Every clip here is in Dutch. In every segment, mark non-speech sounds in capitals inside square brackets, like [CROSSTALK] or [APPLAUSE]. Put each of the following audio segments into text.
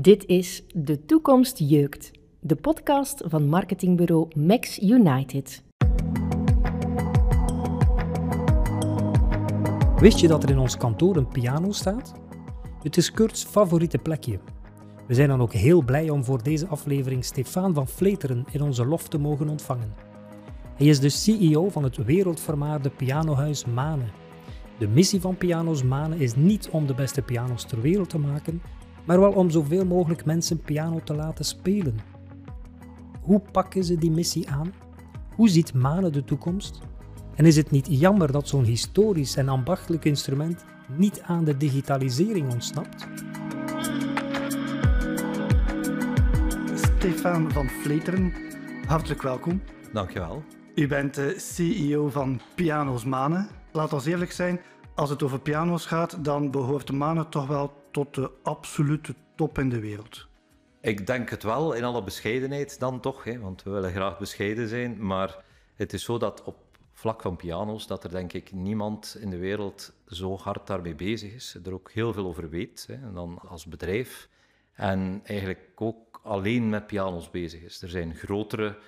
Dit is De Toekomst Jeukt, de podcast van marketingbureau Max United. Wist je dat er in ons kantoor een piano staat? Het is Kurt's favoriete plekje. We zijn dan ook heel blij om voor deze aflevering Stefan van Vleteren in onze loft te mogen ontvangen. Hij is de CEO van het wereldvermaarde pianohuis Mane. De missie van Piano's Mane is niet om de beste piano's ter wereld te maken, maar wel om zoveel mogelijk mensen piano te laten spelen. Hoe pakken ze die missie aan? Hoe ziet Mane de toekomst? En is het niet jammer dat zo'n historisch en ambachtelijk instrument niet aan de digitalisering ontsnapt? Stefan van Vleteren, hartelijk welkom. Dankjewel. U bent de CEO van Piano's Mane. Laat ons eerlijk zijn, als het over piano's gaat, dan behoort de Mane toch wel tot de absolute top in de wereld. Ik denk het wel, in alle bescheidenheid dan toch, hè, want we willen graag bescheiden zijn. Maar het is zo dat op vlak van piano's, dat er denk ik niemand in de wereld zo hard daarmee bezig is, er ook heel veel over weet, hè, dan als bedrijf. En eigenlijk ook alleen met piano's bezig is. Er zijn grotere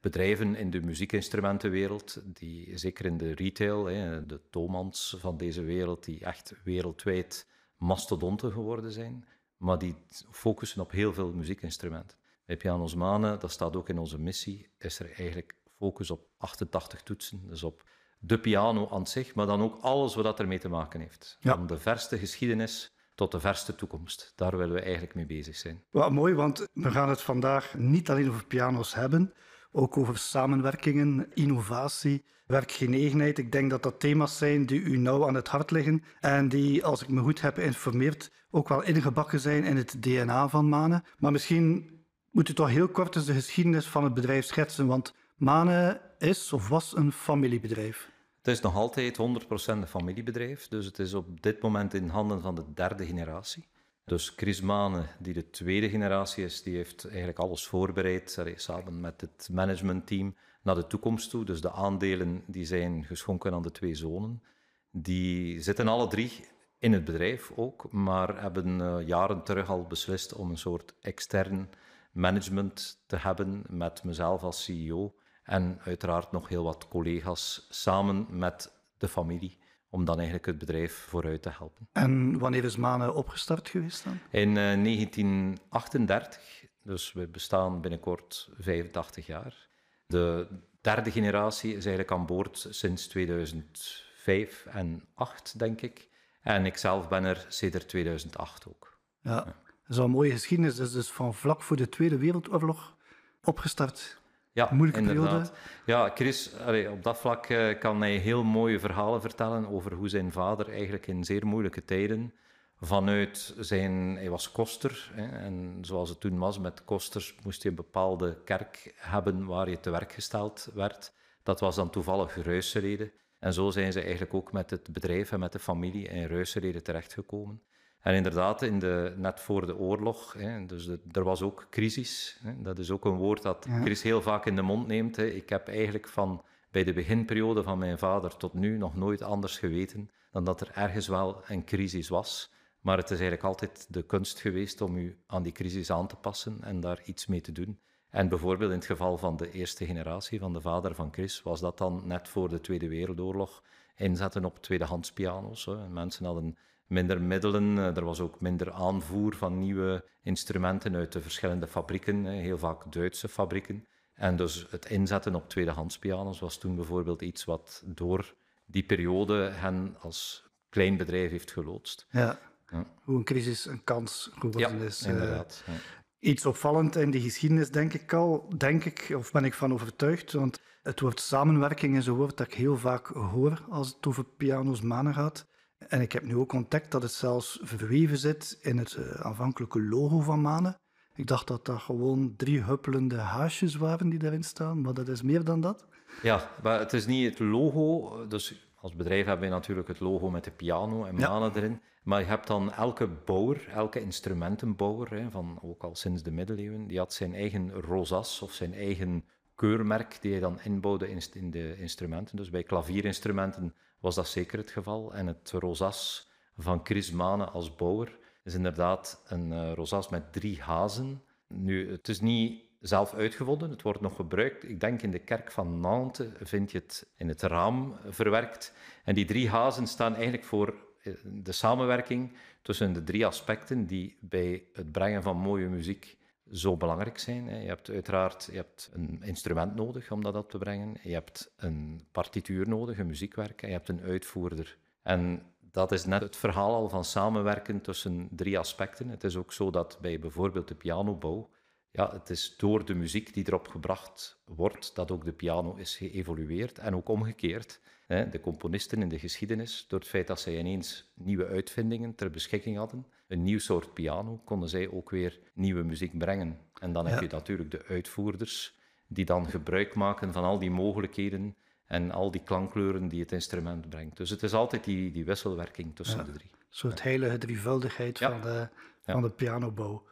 bedrijven in de muziekinstrumentenwereld, die zeker in de retail, hè, de Tomans van deze wereld, die echt wereldwijd mastodonten geworden zijn, maar die focussen op heel veel muziekinstrumenten. Bij Pianos Manen, dat staat ook in onze missie, is er eigenlijk focus op 88 toetsen, dus op de piano aan zich, maar dan ook alles wat ermee te maken heeft. Ja. Van de verste geschiedenis tot de verste toekomst. Daar willen we eigenlijk mee bezig zijn. Wat mooi, want we gaan het vandaag niet alleen over piano's hebben, ook over samenwerkingen, innovatie, werkgenegenheid. Ik denk dat dat thema's zijn die u nauw aan het hart liggen en die, als ik me goed heb geïnformeerd, ook wel ingebakken zijn in het DNA van Mane. Maar misschien moet u toch heel kort eens de geschiedenis van het bedrijf schetsen, want Mane is of was een familiebedrijf. Het is nog altijd 100% een familiebedrijf, dus het is op dit moment in handen van de derde generatie. Dus Chris Mane, die de tweede generatie is, die heeft eigenlijk alles voorbereid, samen met het managementteam, naar de toekomst toe. Dus de aandelen die zijn geschonken aan de twee zonen. Die zitten alle drie in het bedrijf ook, maar hebben eh, jaren terug al beslist om een soort extern management te hebben met mezelf als CEO en uiteraard nog heel wat collega's samen met de familie om dan eigenlijk het bedrijf vooruit te helpen. En wanneer is Mane opgestart geweest dan? In eh, 1938, dus we bestaan binnenkort 85 jaar. De derde generatie is eigenlijk aan boord sinds 2005 en 2008, denk ik. En ik zelf ben er sinds 2008 ook. Ja, dat is wel een mooie geschiedenis. Dat is dus van vlak voor de Tweede Wereldoorlog opgestart. Ja, Moeilijke inderdaad. periode. Ja, Chris, allee, op dat vlak eh, kan hij heel mooie verhalen vertellen over hoe zijn vader eigenlijk in zeer moeilijke tijden vanuit zijn... Hij was koster, hè, en zoals het toen was met kosters moest je een bepaalde kerk hebben waar je te werk gesteld werd. Dat was dan toevallig Ruiserede. En zo zijn ze eigenlijk ook met het bedrijf en met de familie in Ruiserede terechtgekomen. En inderdaad, in de, net voor de oorlog, hè, dus de- er was ook crisis. Hè, dat is ook een woord dat Ja. Chris heel vaak in de mond neemt. Hè. Ik heb eigenlijk van bij de beginperiode van mijn vader tot nu nog nooit anders geweten dan dat er ergens wel een crisis was. Maar het is eigenlijk altijd de kunst geweest om u aan die crisis aan te passen en daar iets mee te doen. En bijvoorbeeld in het geval van de eerste generatie, van de vader van Chris, was dat dan net voor de Tweede Wereldoorlog inzetten op tweedehands piano's. Hè. Mensen hadden minder middelen, eh, er was ook minder aanvoer van nieuwe instrumenten uit de verschillende fabrieken, heel vaak Duitse fabrieken. En dus het inzetten op tweedehands piano's was toen bijvoorbeeld iets wat door die periode hen als klein bedrijf heeft geloodst. Ja. Ja. Hoe een crisis een kans geworden is. eh. inderdaad. Ja. Iets opvallend in die geschiedenis, denk ik al, denk ik, of ben ik van overtuigd, want het woord samenwerking is een woord dat ik heel vaak hoor als het over piano's manen gaat. En ik heb nu ook ontdekt dat het zelfs verweven zit in het eh, aanvankelijke logo van Manen. Ik dacht dat dat gewoon drie huppelende haasjes waren die daarin staan, maar dat is meer dan dat. Ja, maar het is niet het logo. Dus als bedrijf hebben we natuurlijk het logo met de piano en Ja. manen erin. Maar je hebt dan elke bouwer, elke instrumentenbouwer, hè, van ook al sinds de middeleeuwen, die had zijn eigen rosas of zijn eigen keurmerk die hij dan inbouwde in, in de instrumenten. Dus bij klavierinstrumenten was dat zeker het geval. En het rosas van Chris Mane als bouwer is inderdaad een uh, rozas met drie hazen. Nu, het is niet zelf uitgevonden, het wordt nog gebruikt. Ik denk in de kerk van Nantes vind je het in het raam verwerkt. En die drie hazen staan eigenlijk voor eh, de samenwerking tussen de drie aspecten die bij het brengen van mooie muziek zo belangrijk zijn. Je hebt uiteraard je hebt een instrument nodig om dat op te brengen. Je hebt een partituur nodig, een muziekwerk. En je hebt een uitvoerder. En dat is net het verhaal al van samenwerken tussen drie aspecten. Het is ook zo dat bij bijvoorbeeld de pianobouw, ja, het is door de muziek die erop gebracht wordt, dat ook de piano is geëvolueerd. En ook omgekeerd. De componisten in de geschiedenis, door het feit dat zij ineens nieuwe uitvindingen ter beschikking hadden, een nieuw soort piano, konden zij ook weer nieuwe muziek brengen. En dan heb je natuurlijk de uitvoerders, die dan gebruik maken van al die mogelijkheden en al die klankkleuren die het instrument brengt. Dus het is altijd die, die wisselwerking tussen de drie. Een soort heilige drievuldigheid van, de, van de pianobouw.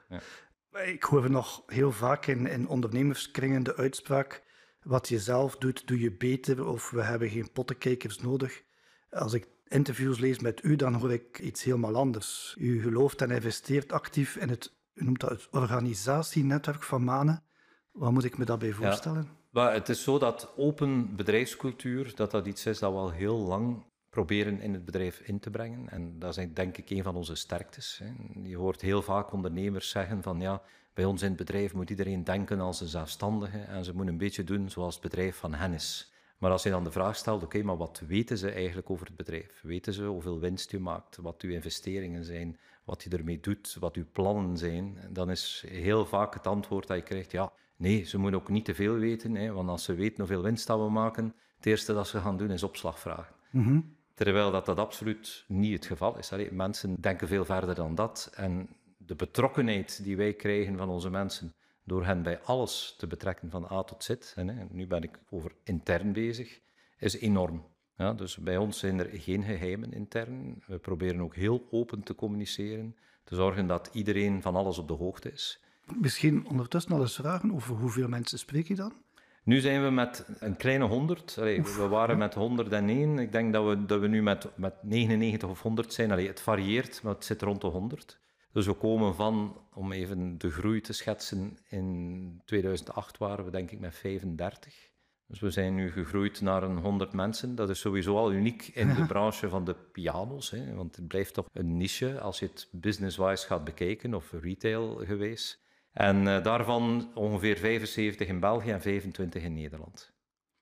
Ik hoor nog heel vaak in, in ondernemerskringen de uitspraak wat je zelf doet, doe je beter of we hebben geen pottenkijkers nodig. Als ik interviews lees met u, dan hoor ik iets helemaal anders. U gelooft en investeert actief in het, u noemt dat het organisatienetwerk van Manen. Wat moet ik me daarbij voorstellen? Maar het is zo dat open bedrijfscultuur, dat dat iets is dat we al heel lang proberen in het bedrijf in te brengen. En dat is denk ik een van onze sterktes. Je hoort heel vaak ondernemers zeggen van ja, bij ons in het bedrijf moet iedereen denken als een zelfstandige en ze moeten een beetje doen zoals het bedrijf van hen is. Maar als je dan de vraag stelt, oké, maar wat weten ze eigenlijk over het bedrijf? Weten ze hoeveel winst je maakt, wat uw investeringen zijn, wat je ermee doet, wat uw plannen zijn? Dan is heel vaak het antwoord dat je krijgt, ja, nee, ze moeten ook niet te veel weten, hè, want als ze weten hoeveel winst dat we maken, het eerste dat ze gaan doen is opslag vragen. Mhm. Terwijl dat, dat absoluut niet het geval is. Allee, mensen denken veel verder dan dat. En de betrokkenheid die wij krijgen van onze mensen, door hen bij alles te betrekken van A tot Z, en, nu ben ik over intern bezig, is enorm. Ja, dus bij ons zijn er geen geheimen intern. We proberen ook heel open te communiceren, te zorgen dat iedereen van alles op de hoogte is. Misschien ondertussen al eens vragen over hoeveel mensen spreek je dan? Nu zijn we met een kleine 100. we waren met 101. Ik denk dat we, dat we nu met, met 99 of 100 zijn. Allee, het varieert, maar het zit rond de 100. Dus we komen van, om even de groei te schetsen, in 2008 waren we denk ik met 35. Dus we zijn nu gegroeid naar een 100 mensen. Dat is sowieso al uniek in de [LAUGHS] branche van de pianos. Hè, want het blijft toch een niche als je het business-wise gaat bekijken of retail geweest. En uh, daarvan ongeveer 75 in België en 25 in Nederland.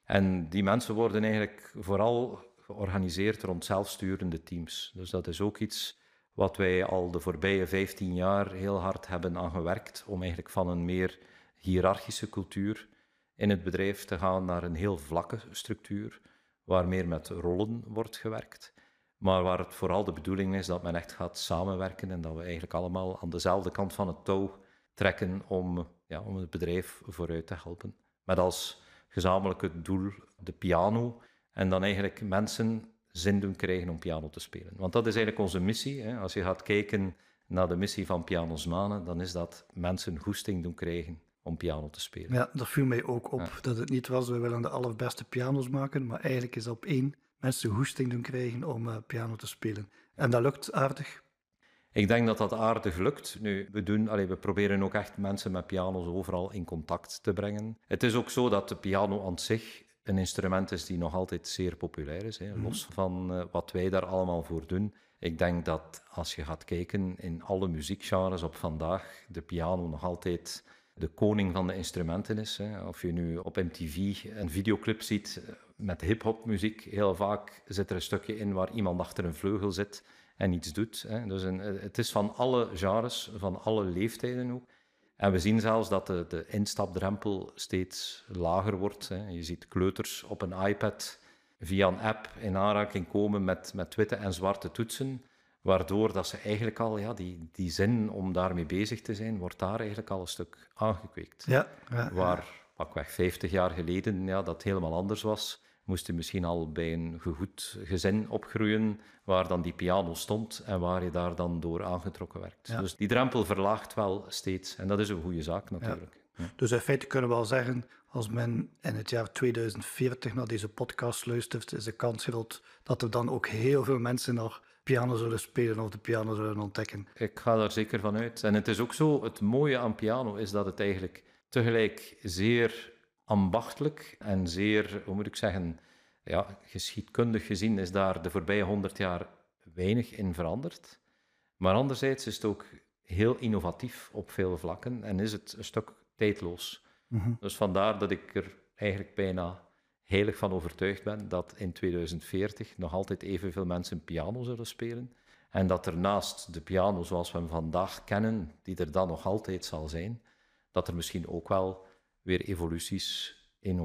En die mensen worden eigenlijk vooral georganiseerd rond zelfsturende teams. Dus dat is ook iets wat wij al de voorbije 15 jaar heel hard hebben aan gewerkt, om eigenlijk van een meer hiërarchische cultuur in het bedrijf te gaan naar een heel vlakke structuur, waar meer met rollen wordt gewerkt, maar waar het vooral de bedoeling is dat men echt gaat samenwerken en dat we eigenlijk allemaal aan dezelfde kant van het touw trekken om, ja, om het bedrijf vooruit te helpen. Met als gezamenlijke doel de piano en dan eigenlijk mensen zin doen krijgen om piano te spelen. Want dat is eigenlijk onze missie. Hè. Als je gaat kijken naar de missie van Pianos Manen, dan is dat mensen goesting doen krijgen om piano te spelen. Ja, dat viel mij ook op. Dat het niet was, we willen de allerbeste pianos maken, maar eigenlijk is op één mensen goesting doen krijgen om uh, piano te spelen. En dat lukt aardig. Ik denk dat dat aardig lukt. Nu, we, doen, allez, we proberen ook echt mensen met piano's overal in contact te brengen. Het is ook zo dat de piano aan zich een instrument is die nog altijd zeer populair is, hè, mhm. los van uh, wat wij daar allemaal voor doen. Ik denk dat als je gaat kijken in alle muziekgenres op vandaag, de piano nog altijd de koning van de instrumenten is. Hè. Of je nu op MTV een videoclip ziet eh, met hip-hop muziek, heel vaak zit er een stukje in waar iemand achter een vleugel zit en iets doet. Hè. Dus een, eh, het is van alle genres, van alle leeftijden ook. En we zien zelfs dat de, de instapdrempel steeds lager wordt. Hè. Je ziet kleuters op een iPad via een app in aanraking komen met, met witte en zwarte toetsen, waardoor dat ze eigenlijk al, ja, die, die zin om daarmee bezig te zijn, wordt daar eigenlijk al een stuk aangekweekt. Ja, ja, Waar pakweg 50 jaar geleden ja, dat helemaal anders was, moest je misschien al bij een gegoed gezin opgroeien, waar dan die piano stond en waar je daar dan door aangetrokken werd. Dus die drempel verlaagt wel steeds en dat is een goede zaak natuurlijk. Ja. Dus in feite kunnen we wel zeggen, als men in het jaar 2040 naar deze podcast luistert, is de kans groot dat er dan ook heel veel mensen nog piano zullen spelen of de piano zullen ontdekken. Ik ga daar zeker van uit. En het is ook zo, het mooie aan piano is dat het eigenlijk tegelijk zeer ambachtelijk en zeer, hoe moet ik zeggen, ja, geschiedkundig gezien is daar de voorbije honderd jaar weinig in veranderd. Maar anderzijds is het ook heel innovatief op veel vlakken en is het een stuk tijdloos. Mhm. Dus vandaar dat ik er eigenlijk bijna heilig van overtuigd ben dat in 2040 nog altijd evenveel mensen piano zullen spelen. En dat er naast de piano zoals we hem vandaag kennen, die er dan nog altijd zal zijn, dat er misschien ook wel weer evoluties,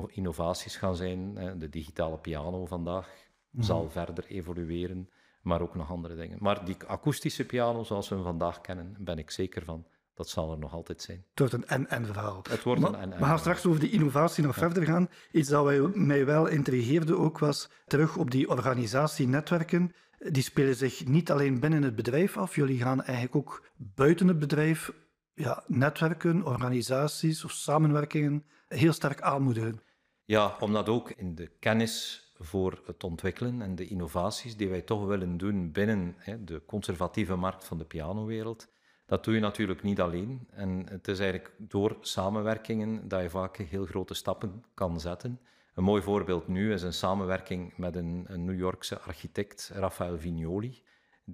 innovaties gaan zijn. De digitale piano vandaag Mhm. zal verder evolueren, maar ook nog andere dingen. Maar die akoestische piano zoals we hem vandaag kennen, ben ik zeker van, dat zal er nog altijd zijn. Het wordt een en-en verhaal. Het wordt Maar een en-en we gaan straks over die innovatie nog verder gaan. Iets dat mij wel intrigeerde ook was terug op die organisatienetwerken. Die spelen zich niet alleen binnen het bedrijf af. Jullie gaan eigenlijk ook buiten het bedrijf ja, netwerken, organisaties of samenwerkingen heel sterk aanmoedigen. Ja, omdat ook in de kennis voor het ontwikkelen en de innovaties die wij toch willen doen binnen hè, de conservatieve markt van de pianowereld, dat doe je natuurlijk niet alleen. En het is eigenlijk door samenwerkingen dat je vaak heel grote stappen kan zetten. Een mooi voorbeeld nu is een samenwerking met een, een New Yorkse architect, Raphael Vignoli,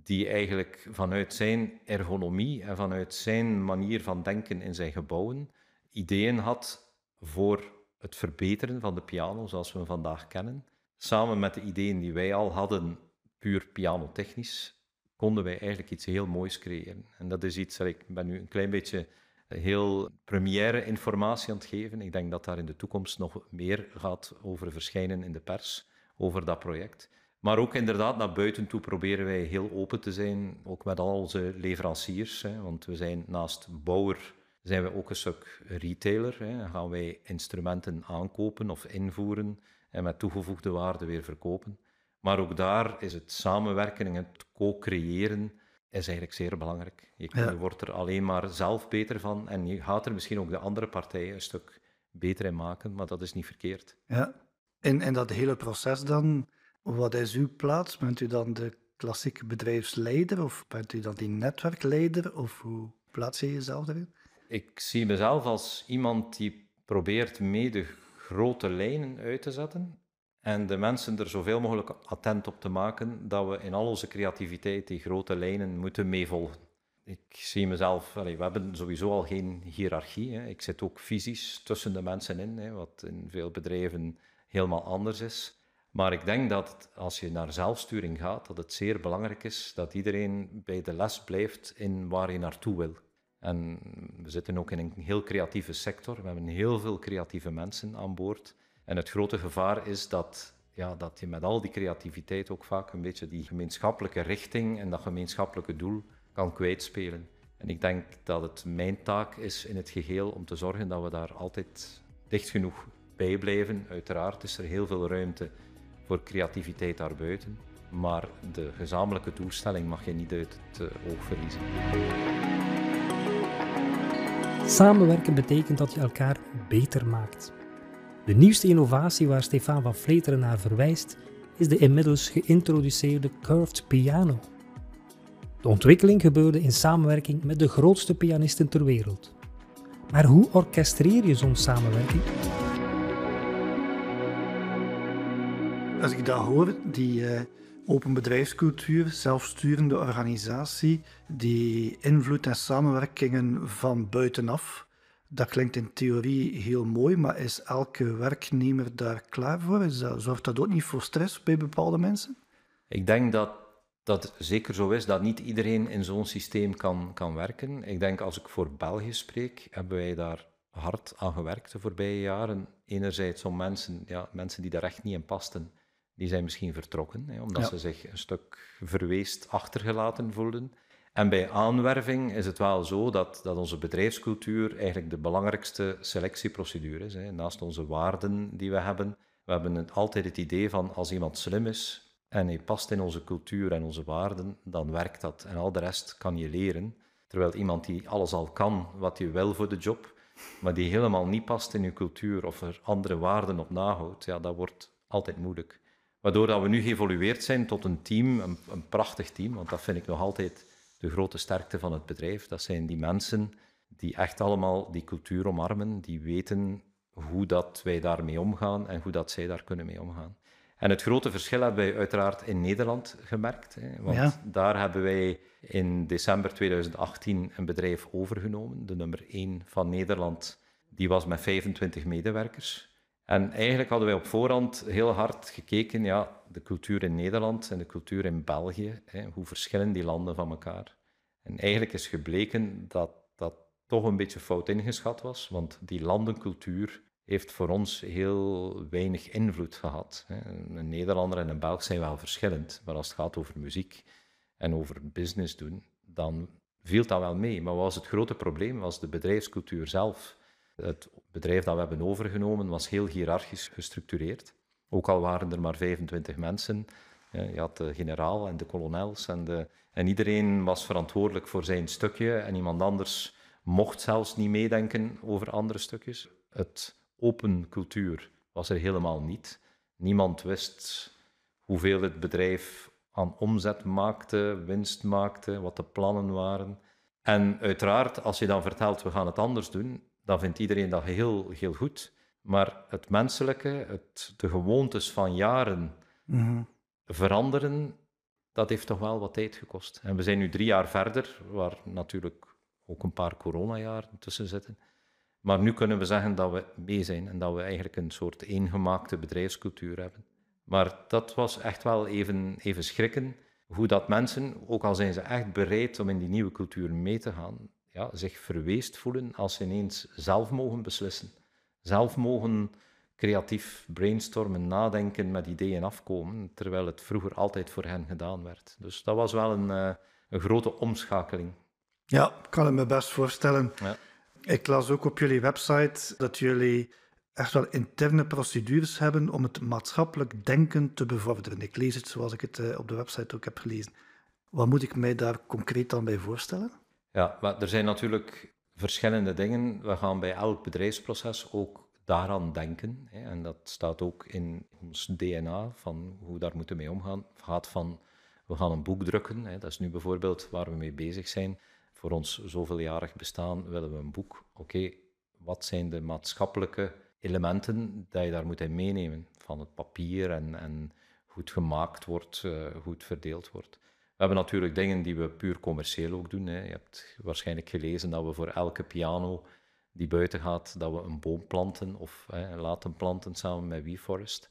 die eigenlijk vanuit zijn ergonomie en vanuit zijn manier van denken in zijn gebouwen ideeën had voor het verbeteren van de piano zoals we hem vandaag kennen. Samen met de ideeën die wij al hadden, puur pianotechnisch, konden wij eigenlijk iets heel moois creëren. En dat is iets ik ben nu een klein beetje heel première informatie aan het geven. Ik denk dat daar in de toekomst nog meer gaat over verschijnen in de pers, over dat project. Maar ook inderdaad naar buiten toe proberen wij heel open te zijn, ook met al onze leveranciers. Hè, want we zijn naast bouwer, zijn we ook een stuk retailer. Hè. Dan gaan wij instrumenten aankopen of invoeren en met toegevoegde waarde weer verkopen. Maar ook daar is het samenwerken en het co-creëren is eigenlijk zeer belangrijk. Je, Ja. je wordt er alleen maar zelf beter van en je gaat er misschien ook de andere partijen een stuk beter in maken, maar dat is niet verkeerd. Ja. In, in dat hele proces dan, wat is uw plaats? Bent u dan de klassieke bedrijfsleider of bent u dan die netwerkleider? Of hoe plaats je jezelf erin? Ik zie mezelf als iemand die probeert mee de grote lijnen uit te zetten en de mensen er zoveel mogelijk attent op te maken dat we in al onze creativiteit die grote lijnen moeten meevolgen. Ik zie mezelf, we hebben sowieso al geen hiërarchie. Hè. Ik zit ook fysisch tussen de mensen in, hè, wat in veel bedrijven helemaal anders is. Maar ik denk dat als je naar zelfsturing gaat, dat het zeer belangrijk is dat iedereen bij de les blijft in waar je naartoe wil. En we zitten ook in een heel creatieve sector. We hebben heel veel creatieve mensen aan boord. En het grote gevaar is dat, ja, dat je met al die creativiteit ook vaak een beetje die gemeenschappelijke richting en dat gemeenschappelijke doel kan kwijtspelen. En ik denk dat het mijn taak is in het geheel om te zorgen dat we daar altijd dicht genoeg bij blijven. Uiteraard is er heel veel ruimte voor creativiteit daarbuiten. Maar de gezamenlijke doelstelling mag je niet uit het eh, oog verliezen. Samenwerken betekent dat je elkaar beter maakt. De nieuwste innovatie waar Stefan van Vleteren naar verwijst, is de inmiddels geïntroduceerde curved piano. De ontwikkeling gebeurde in samenwerking met de grootste pianisten ter wereld. Maar hoe orchestreer je zo'n samenwerking? Als ik dat hoor, die eh, open bedrijfscultuur, zelfsturende organisatie, die invloed en samenwerkingen van buitenaf, dat klinkt in theorie heel mooi, maar is elke werknemer daar klaar voor? Zorgt dat ook niet voor stress bij bepaalde mensen? Ik denk dat dat zeker zo is dat niet iedereen in zo'n systeem kan, kan werken. Ik denk als ik voor België spreek, hebben wij daar hard aan gewerkt de voorbije jaren. Enerzijds om mensen, ja, mensen die daar echt niet in pasten, die zijn misschien vertrokken, hè, omdat Ja. ze zich een stuk verweest achtergelaten voelden. En bij aanwerving is het wel zo dat, dat onze bedrijfscultuur eigenlijk de belangrijkste selectieprocedure is. Hè. Naast onze waarden die we hebben, we hebben het, altijd het idee van als iemand slim is en hij past in onze cultuur en onze waarden, dan werkt dat. En al de rest kan je leren. Terwijl iemand die alles al kan wat je wil voor de job, maar die helemaal niet past in je cultuur of er andere waarden op nahoudt, ja, dat wordt altijd moeilijk. Waardoor dat we nu geëvolueerd zijn tot een team, een, een prachtig team, want dat vind ik nog altijd de grote sterkte van het bedrijf. Dat zijn die mensen die echt allemaal die cultuur omarmen, die weten hoe dat wij daarmee omgaan en hoe dat zij daar kunnen mee omgaan. En het grote verschil hebben wij uiteraard in Nederland gemerkt. Hè, want daar hebben wij in december 2018 een bedrijf overgenomen, de nummer 1 van Nederland. Die was met 25 medewerkers. En eigenlijk hadden wij op voorhand heel hard gekeken, ja, de cultuur in Nederland en de cultuur in België, hè, hoe verschillen die landen van elkaar. En eigenlijk is gebleken dat dat toch een beetje fout ingeschat was, want die landencultuur heeft voor ons heel weinig invloed gehad. Een Nederlander en een Belg zijn wel verschillend, maar als het gaat over muziek en over business doen, dan viel dat wel mee. Maar wat was het grote probleem? Was de bedrijfscultuur zelf. Het bedrijf dat we hebben overgenomen was heel hiërarchisch gestructureerd. Ook al waren er maar 25 mensen. Je had de generaal en de kolonels en, de, en iedereen was verantwoordelijk voor zijn stukje en iemand anders mocht zelfs niet meedenken over andere stukjes. Het open cultuur was er helemaal niet. Niemand wist hoeveel het bedrijf aan omzet maakte, winst maakte, wat de plannen waren. En uiteraard, als je dan vertelt, we gaan het anders doen, dan vindt iedereen dat heel, heel goed. Maar het menselijke, het, de gewoontes van jaren mhm. veranderen, dat heeft toch wel wat tijd gekost. En we zijn nu drie jaar verder, waar natuurlijk ook een paar coronajaren tussen zitten. Maar nu kunnen we zeggen dat we mee zijn en dat we eigenlijk een soort eengemaakte bedrijfscultuur hebben. Maar dat was echt wel even, even schrikken, hoe dat mensen, ook al zijn ze echt bereid om in die nieuwe cultuur mee te gaan, ja, zich verweest voelen als ze ineens zelf mogen beslissen. Zelf mogen creatief brainstormen, nadenken, met ideeën afkomen, terwijl het vroeger altijd voor hen gedaan werd. Dus dat was wel een, uh, een grote omschakeling. Ja, ik kan het me best voorstellen. Ja. Ik las ook op jullie website dat jullie echt wel interne procedures hebben om het maatschappelijk denken te bevorderen. Ik lees het zoals ik het eh, op de website ook heb gelezen. Wat moet ik mij daar concreet dan bij voorstellen? Ja, maar er zijn natuurlijk verschillende dingen. We gaan bij elk bedrijfsproces ook daaraan denken. Hè, en dat staat ook in ons DNA, van hoe we daar moeten mee omgaan. Het gaat van, we gaan een boek drukken. Hè, dat is nu bijvoorbeeld waar we mee bezig zijn voor ons zoveeljarig bestaan willen we een boek. Oké, wat zijn de maatschappelijke elementen die je daar moet in meenemen? Van het papier en, en hoe het gemaakt wordt, uh, hoe het verdeeld wordt. We hebben natuurlijk dingen die we puur commercieel ook doen. Hè. Je hebt waarschijnlijk gelezen dat we voor elke piano die buiten gaat, dat we een boom planten of hè, laten planten samen met WeForest.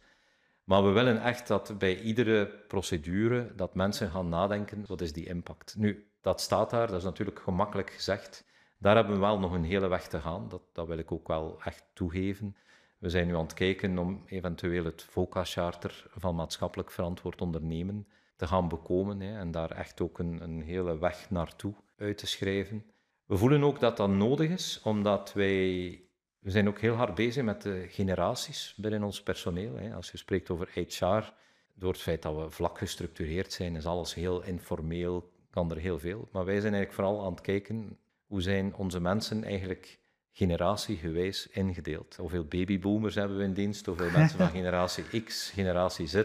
Maar we willen echt dat bij iedere procedure dat mensen gaan nadenken, wat is die impact? Nu, dat staat daar, dat is natuurlijk gemakkelijk gezegd. Daar hebben we wel nog een hele weg te gaan, dat, dat wil ik ook wel echt toegeven. We zijn nu aan het kijken om eventueel het VOCA-charter van maatschappelijk verantwoord ondernemen te gaan bekomen hè, en daar echt ook een, een hele weg naartoe uit te schrijven. We voelen ook dat dat nodig is, omdat wij we zijn ook heel hard bezig met de generaties binnen ons personeel. Hè. Als je spreekt over HR, door het feit dat we vlak gestructureerd zijn, is alles heel informeel, kan er heel veel. Maar wij zijn eigenlijk vooral aan het kijken hoe zijn onze mensen eigenlijk generatiegewijs ingedeeld. Hoeveel babyboomers hebben we in dienst, hoeveel mensen van [LAUGHS] generatie X, generatie Z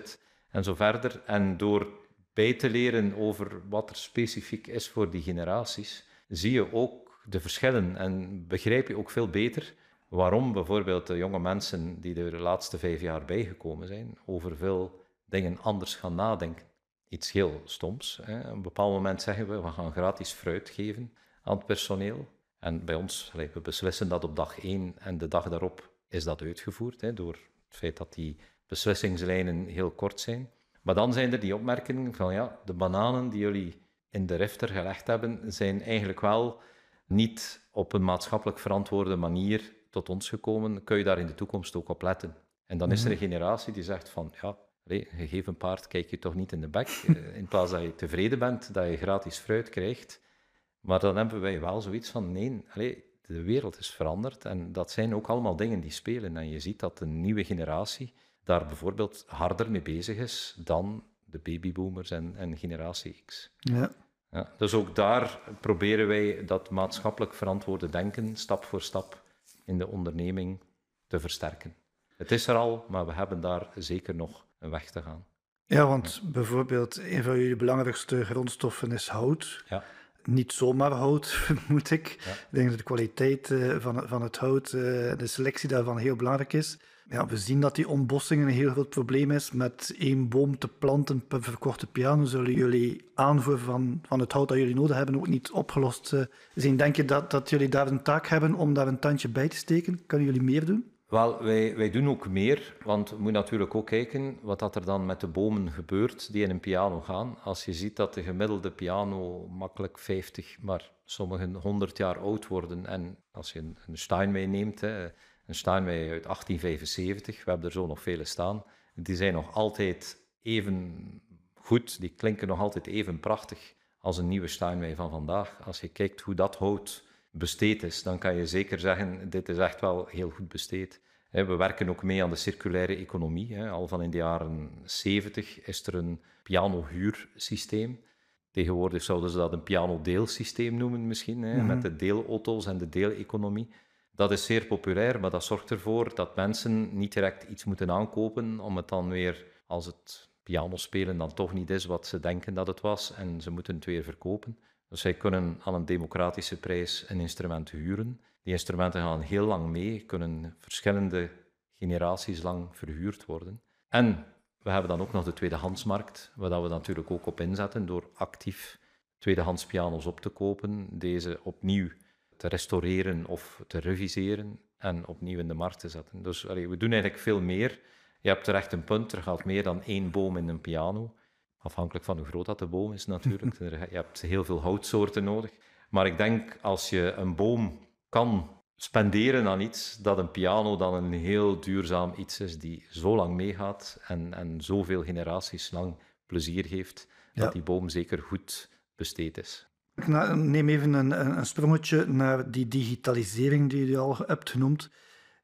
en zo verder. En door bij te leren over wat er specifiek is voor die generaties, zie je ook de verschillen en begrijp je ook veel beter waarom bijvoorbeeld de jonge mensen die er de laatste vijf jaar bijgekomen zijn, over veel dingen anders gaan nadenken. Iets heel stoms. Hè. Op een bepaald moment zeggen we, we gaan gratis fruit geven aan het personeel. En bij ons, we beslissen dat op dag één en de dag daarop is dat uitgevoerd, hè, door het feit dat die beslissingslijnen heel kort zijn. Maar dan zijn er die opmerkingen van, ja, de bananen die jullie in de rifter gelegd hebben, zijn eigenlijk wel niet op een maatschappelijk verantwoorde manier tot ons gekomen, kun je daar in de toekomst ook op letten. En dan is er een mhm. generatie die zegt van, ja, een gegeven paard kijk je toch niet in de bek, [LAUGHS] in plaats dat je tevreden bent dat je gratis fruit krijgt. Maar dan hebben wij wel zoiets van, nee, de wereld is veranderd en dat zijn ook allemaal dingen die spelen. En je ziet dat de nieuwe generatie daar bijvoorbeeld harder mee bezig is dan de babyboomers en, en generatie X. Ja. Ja, dus ook daar proberen wij dat maatschappelijk verantwoorde denken stap voor stap in de onderneming te versterken. Het is er al, maar we hebben daar zeker nog een weg te gaan. Ja, want bijvoorbeeld een van jullie belangrijkste grondstoffen is hout. Ja. Niet zomaar hout, [LAUGHS] moet ik. Ja. Ik denk dat de kwaliteit eh, van, van het hout, eh, de selectie daarvan heel belangrijk is. Ja, we zien dat die ontbossing een heel groot probleem is. Met één boom te planten per verkorte piano zullen jullie aanvoer van, van het hout dat jullie nodig hebben ook niet opgelost eh, zijn. Denk je dat, dat jullie daar een taak hebben om daar een tandje bij te steken? Kunnen jullie meer doen? Wel, wij, wij doen ook meer, want we moeten natuurlijk ook kijken wat dat er dan met de bomen gebeurt die in een piano gaan. Als je ziet dat de gemiddelde piano makkelijk 50, maar sommigen 100 jaar oud worden. En als je een, een Steinway neemt, hè, een Steinway uit 1875, we hebben er zo nog vele staan, die zijn nog altijd even goed, die klinken nog altijd even prachtig als een nieuwe Steinway van vandaag. Als je kijkt hoe dat hout besteed is, dan kan je zeker zeggen, dit is echt wel heel goed besteed. We werken ook mee aan de circulaire economie. Al van in de jaren 70 is er een pianohuursysteem. Tegenwoordig zouden ze dat een pianodeelsysteem noemen misschien, hè, met de deelauto's en de deeleconomie. Dat is zeer populair, maar dat zorgt ervoor dat mensen niet direct iets moeten aankopen om het dan weer, als het pianospelen dan toch niet is wat ze denken dat het was, en ze moeten het weer verkopen. Dus zij kunnen aan een democratische prijs een instrument huren. Die instrumenten gaan heel lang mee, kunnen verschillende generaties lang verhuurd worden. En we hebben dan ook nog de tweedehandsmarkt, waar we natuurlijk ook op inzetten door actief tweedehands pianos op te kopen, deze opnieuw te restaureren of te reviseren en opnieuw in de markt te zetten. Dus allee, we doen eigenlijk veel meer. Je hebt terecht een punt, er gaat meer dan één boom in een piano. Afhankelijk van hoe groot dat de boom is natuurlijk. [LAUGHS] je hebt heel veel houtsoorten nodig. Maar ik denk als je een boom kan spenderen aan iets, dat een piano dan een heel duurzaam iets is die zo lang meegaat en, en zoveel generaties lang plezier geeft, dat die boom zeker goed besteed is. Ik neem even een, sprongetje naar die digitalisering die je al hebt genoemd.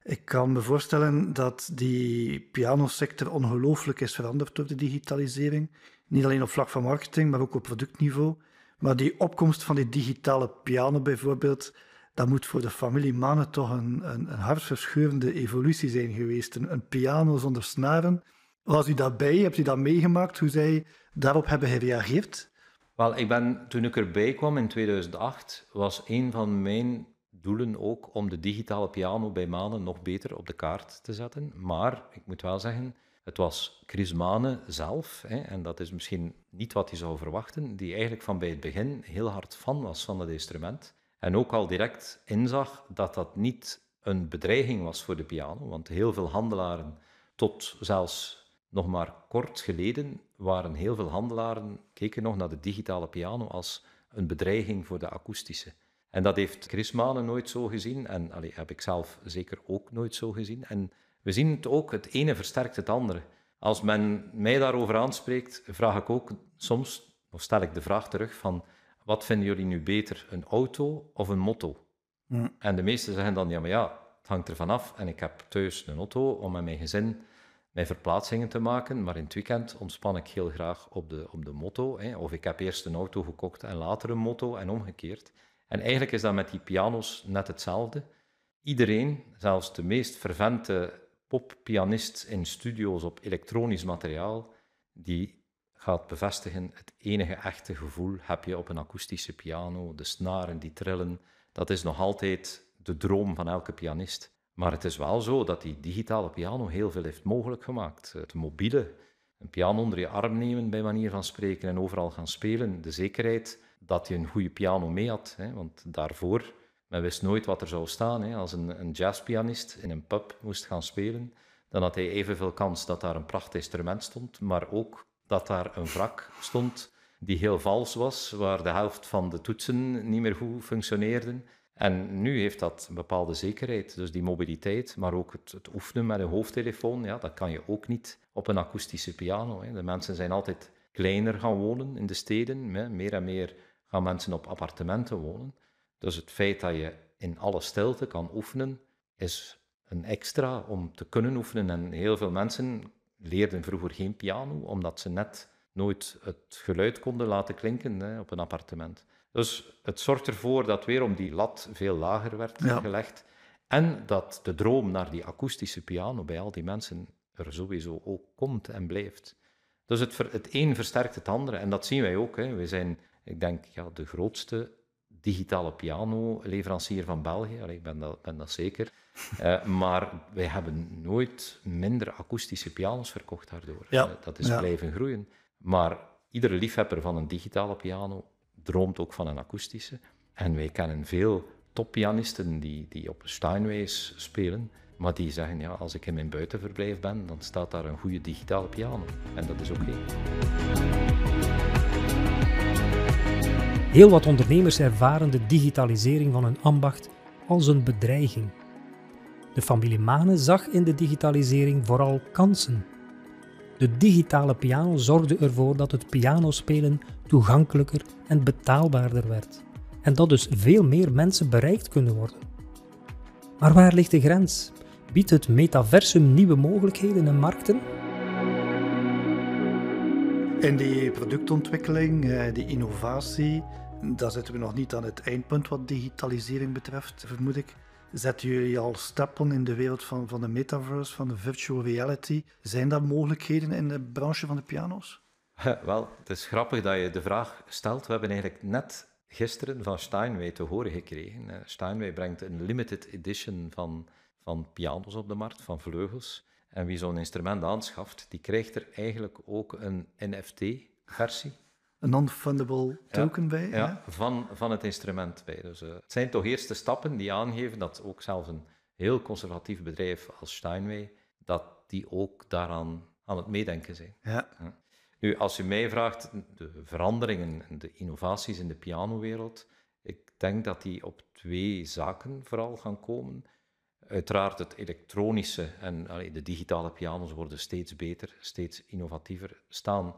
Ik kan me voorstellen dat die pianosector ongelooflijk is veranderd door de digitalisering. Niet alleen op vlak van marketing, maar ook op productniveau. Maar die opkomst van die digitale piano bijvoorbeeld, dat moet voor de familie Manen toch een, een, een hartverscheurende evolutie zijn geweest. Een, een, piano zonder snaren. Was u daarbij? Hebt u dat meegemaakt? Hoe zij daarop hebben gereageerd? Wel, ik ben, toen ik erbij kwam in 2008, was een van mijn doelen ook om de digitale piano bij Manen nog beter op de kaart te zetten. Maar ik moet wel zeggen, het was Chris Mane zelf, hè, en dat is misschien niet wat je zou verwachten, die eigenlijk van bij het begin heel hard fan was van het instrument. En ook al direct inzag dat dat niet een bedreiging was voor de piano, want heel veel handelaren, tot zelfs nog maar kort geleden, waren heel veel handelaren, keken nog naar de digitale piano als een bedreiging voor de akoestische. En dat heeft Chris Mane nooit zo gezien, en allee, heb ik zelf zeker ook nooit zo gezien. En we zien het ook, het ene versterkt het andere. Als men mij daarover aanspreekt, vraag ik ook soms, of stel ik de vraag terug van, wat vinden jullie nu beter, een auto of een motto? En de meesten zeggen dan, ja, maar ja, het hangt ervan af. En ik heb thuis een auto om met mijn gezin mijn verplaatsingen te maken, maar in het weekend ontspan ik heel graag op de, op de motto. Hè. Of ik heb eerst een auto gekocht en later een motto en omgekeerd. En eigenlijk is dat met die pianos net hetzelfde. Iedereen, zelfs de meest fervente poppianist in studio's op elektronisch materiaal, die gaat bevestigen, het enige echte gevoel heb je op een akoestische piano, de snaren die trillen, dat is nog altijd de droom van elke pianist. Maar het is wel zo dat die digitale piano heel veel heeft mogelijk gemaakt. Het mobiele, een piano onder je arm nemen bij manier van spreken en overal gaan spelen, de zekerheid dat je een goede piano mee had, hè, want daarvoor men wist nooit wat er zou staan. Hè. Als een, een jazzpianist in een pub moest gaan spelen, dan had hij evenveel kans dat daar een prachtig instrument stond, maar ook dat daar een wrak stond die heel vals was, waar de helft van de toetsen niet meer goed functioneerden. En nu heeft dat een bepaalde zekerheid, dus die mobiliteit, maar ook het, oefenen met een hoofdtelefoon, ja, dat kan je ook niet op een akoestische piano. Hè. De mensen zijn altijd kleiner gaan wonen in de steden, hè. meer en meer gaan mensen op appartementen wonen. Dus het feit dat je in alle stilte kan oefenen, is een extra om te kunnen oefenen. En heel veel mensen leerden vroeger geen piano, omdat ze net nooit het geluid konden laten klinken hè, op een appartement. Dus het zorgt ervoor dat weer om die lat veel lager werd gelegd. En dat de droom naar die akoestische piano bij al die mensen er sowieso ook komt en blijft. Dus het, het een versterkt het andere. En dat zien wij ook. Hè. We zijn, ik denk, ja, de grootste digitale piano-leverancier van België. Allee, ik ben dat, ben dat zeker. Uh, [LAUGHS] maar wij hebben nooit minder akoestische pianos verkocht daardoor. Ja. Uh, dat is blijven groeien. Maar iedere liefhebber van een digitale piano droomt ook van een akoestische. En wij kennen veel toppianisten die, die op Steinways spelen, maar die zeggen, ja, als ik in mijn buitenverblijf ben, dan staat daar een goede digitale piano. En dat is oké. Heel wat ondernemers ervaren de digitalisering van hun ambacht als een bedreiging. De familie Mane zag in de digitalisering vooral kansen. De digitale piano zorgde ervoor dat het pianospelen toegankelijker en betaalbaarder werd. En dat dus veel meer mensen bereikt kunnen worden. Maar waar ligt de grens? Biedt het metaversum nieuwe mogelijkheden en markten? In die productontwikkeling, eh, die innovatie, daar zitten we nog niet aan het eindpunt wat digitalisering betreft, vermoed ik. Zetten jullie al stappen in de wereld van, van de metaverse, van de virtual reality? Zijn daar mogelijkheden in de branche van de piano's? [LAUGHS] Wel, het is grappig dat je de vraag stelt. We hebben eigenlijk net gisteren van Steinway te horen gekregen. Steinway brengt een limited edition van, van pianos op de markt, van vleugels. En wie zo'n instrument aanschaft, die krijgt er eigenlijk ook een NFT-versie. Een non-fundable token bij? Ja, Van, van het instrument bij. Dus, uh, het zijn toch eerste stappen die aangeven dat ook zelfs een heel conservatief bedrijf als Steinway, dat die ook daaraan aan het meedenken zijn. Ja. ja. Nu, als u mij vraagt, de veranderingen en de innovaties in de pianowereld, ik denk dat die op twee zaken vooral gaan komen. Uiteraard het elektronische en allee, de digitale pianos worden steeds beter, steeds innovatiever, staan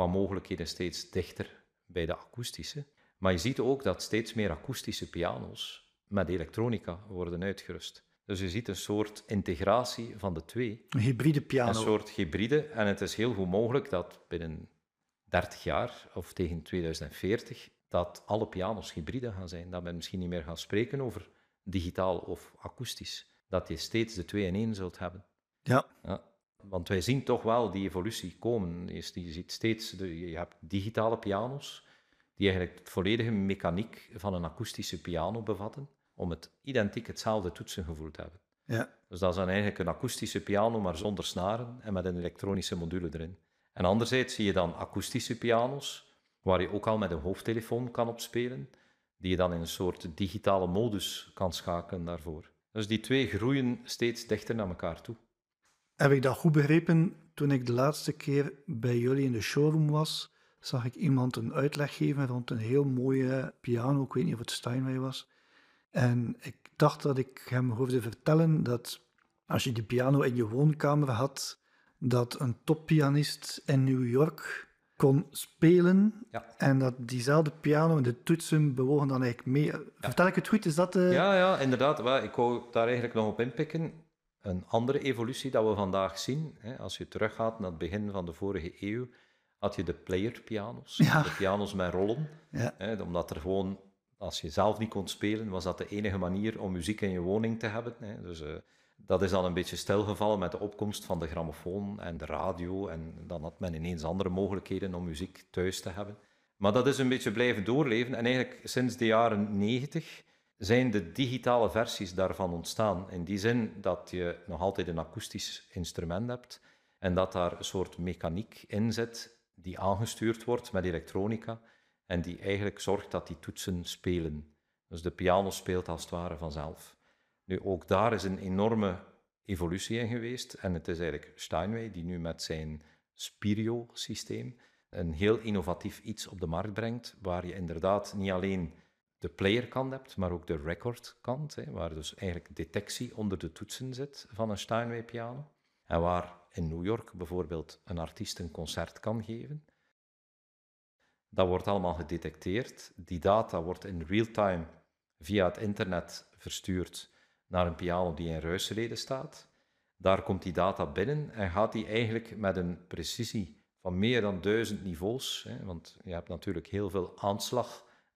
qua mogelijkheden steeds dichter bij de akoestische. Maar je ziet ook dat steeds meer akoestische pianos met elektronica worden uitgerust. Dus je ziet een soort integratie van de twee. Een hybride piano. Een soort hybride. En het is heel goed mogelijk dat binnen 30 jaar of tegen 2040 dat alle pianos hybride gaan zijn. Dat men misschien niet meer gaat spreken over digitaal of akoestisch. Dat je steeds de twee in één zult hebben. Ja. ja. Want wij zien toch wel die evolutie komen. Je ziet steeds, de, je hebt digitale pianos die eigenlijk de volledige mechaniek van een akoestische piano bevatten om het identiek hetzelfde toetsengevoel te hebben. Ja. Dus dat is dan eigenlijk een akoestische piano, maar zonder snaren en met een elektronische module erin. En anderzijds zie je dan akoestische pianos, waar je ook al met een hoofdtelefoon kan opspelen, die je dan in een soort digitale modus kan schakelen daarvoor. Dus die twee groeien steeds dichter naar elkaar toe. Heb ik dat goed begrepen? Toen ik de laatste keer bij jullie in de showroom was, zag ik iemand een uitleg geven rond een heel mooie piano. Ik weet niet of het Steinway was. En ik dacht dat ik hem hoorde vertellen dat als je die piano in je woonkamer had, dat een toppianist in New York kon spelen ja. en dat diezelfde piano en de toetsen bewogen dan eigenlijk mee. Ja. Vertel ik het goed? Is dat de... Ja, ja, inderdaad. Ik wou daar eigenlijk nog op inpikken. Een andere evolutie dat we vandaag zien, hè, als je teruggaat naar het begin van de vorige eeuw, had je de player-pianos, ja. de pianos met rollen, ja. hè, omdat er gewoon als je zelf niet kon spelen, was dat de enige manier om muziek in je woning te hebben. Hè. Dus uh, dat is dan een beetje stilgevallen met de opkomst van de grammofoon en de radio. En dan had men ineens andere mogelijkheden om muziek thuis te hebben. Maar dat is een beetje blijven doorleven. En eigenlijk sinds de jaren 90 zijn de digitale versies daarvan ontstaan. In die zin dat je nog altijd een akoestisch instrument hebt en dat daar een soort mechaniek in zit die aangestuurd wordt met elektronica en die eigenlijk zorgt dat die toetsen spelen. Dus de piano speelt als het ware vanzelf. Nu, ook daar is een enorme evolutie in geweest en het is eigenlijk Steinway die nu met zijn Spirio-systeem een heel innovatief iets op de markt brengt, waar je inderdaad niet alleen de playerkant hebt, maar ook de recordkant, hè, waar dus eigenlijk detectie onder de toetsen zit van een Steinway piano. En waar in New York bijvoorbeeld een artiest een concert kan geven. Dat wordt allemaal gedetecteerd. Die data wordt in real-time via het internet verstuurd naar een piano die in ruisreden staat. Daar komt die data binnen en gaat die eigenlijk met een precisie van meer dan duizend niveaus, hè, want je hebt natuurlijk heel veel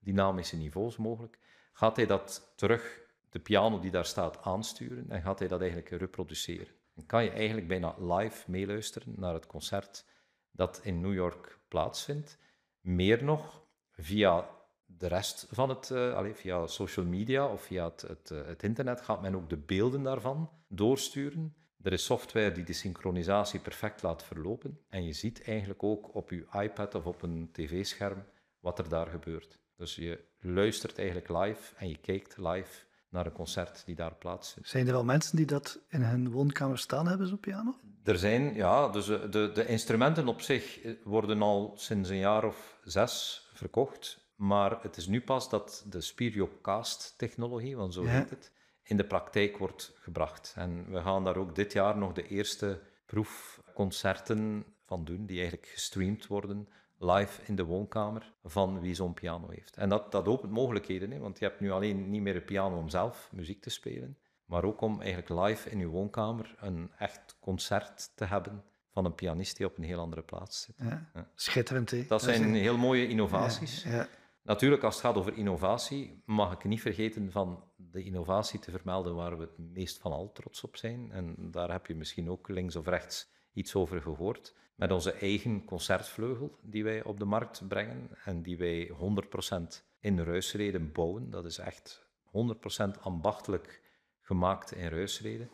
aanslagdynamische niveaus mogelijk, gaat hij dat terug, de piano die daar staat, aansturen en gaat hij dat eigenlijk reproduceren. Dan kan je eigenlijk bijna live meeluisteren naar het concert dat in New York plaatsvindt. Meer nog, via de rest van het, uh, allez, via social media of via het, het, eh, het, internet, gaat men ook de beelden daarvan doorsturen. Er is software die de synchronisatie perfect laat verlopen. En je ziet eigenlijk ook op je iPad of op een tv-scherm wat er daar gebeurt. Dus je luistert eigenlijk live en je kijkt live naar een concert die daar plaatsvindt. Zijn er wel mensen die dat in hun woonkamer staan hebben, zo'n piano? Er zijn, ja, dus de, de instrumenten op zich worden al sinds een jaar of zes verkocht. Maar het is nu pas dat de Spiriocast-technologie, want zo heet het, in de praktijk wordt gebracht. En we gaan daar ook dit jaar nog de eerste proefconcerten van doen, die eigenlijk gestreamd worden live in de woonkamer van wie zo'n piano heeft. En dat, dat opent mogelijkheden, hè, want je hebt nu alleen niet meer een piano om zelf muziek te spelen, maar ook om eigenlijk live in je woonkamer een echt concert te hebben van een pianist die op een heel andere plaats zit. Ja. Schitterend, hè? Dat zijn heel mooie innovaties. Ja, Natuurlijk, als het gaat over innovatie, mag ik niet vergeten van de innovatie te vermelden waar we het meest van al trots op zijn. En daar heb je misschien ook links of rechts iets over gehoord. Met onze eigen concertvleugel die wij op de markt brengen en die wij 100% in Ruisreden bouwen. Dat is echt 100% ambachtelijk gemaakt in Ruisreden.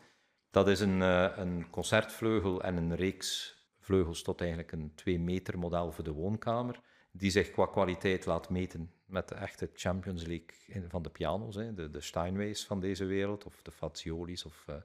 Dat is een, uh, een concertvleugel en een reeks vleugels tot eigenlijk een 2 meter model voor de woonkamer, die zich qua kwaliteit laat meten met de echte Champions League van de piano's, de, de Steinways van deze wereld, of de Faziolis, of uh,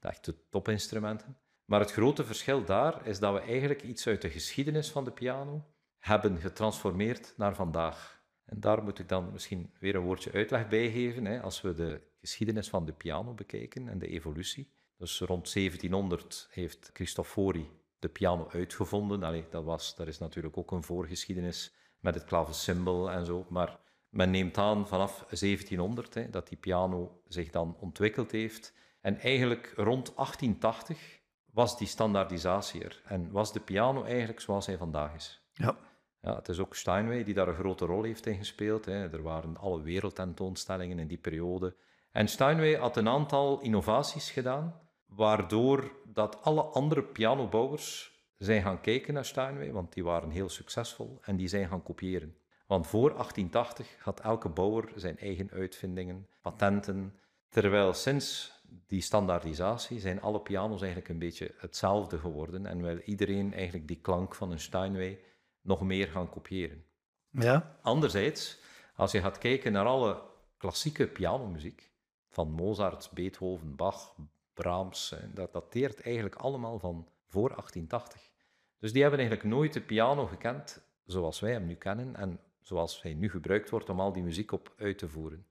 de echte topinstrumenten. Maar het grote verschil daar is dat we eigenlijk iets uit de geschiedenis van de piano hebben getransformeerd naar vandaag. En daar moet ik dan misschien weer een woordje uitleg bij geven. Hè. Als we de geschiedenis van de piano bekijken en de evolutie. Dus rond 1700 heeft Cristofori de piano uitgevonden. Allee, dat, was, dat is natuurlijk ook een voorgeschiedenis met het klavecimbal en zo. Maar men neemt aan vanaf 1700 hè, dat die piano zich dan ontwikkeld heeft. En eigenlijk rond 1880 was die standaardisatie er. En was de piano eigenlijk zoals hij vandaag is. Ja. Ja, het is ook Steinway die daar een grote rol heeft in gespeeld. Hè. Er waren alle wereldtentoonstellingen in die periode. En Steinway had een aantal innovaties gedaan, waardoor dat alle andere pianobouwers zijn gaan kijken naar Steinway, want die waren heel succesvol, en die zijn gaan kopiëren. Want voor 1880 had elke bouwer zijn eigen uitvindingen, patenten, terwijl sinds die standaardisatie zijn alle piano's eigenlijk een beetje hetzelfde geworden en wil iedereen eigenlijk die klank van een Steinway nog meer gaan kopiëren. Ja. Anderzijds, als je gaat kijken naar alle klassieke pianomuziek, van Mozart, Beethoven, Bach, Brahms, dat dateert eigenlijk allemaal van voor 1880. Dus die hebben eigenlijk nooit de piano gekend zoals wij hem nu kennen en zoals hij nu gebruikt wordt om al die muziek op uit te voeren.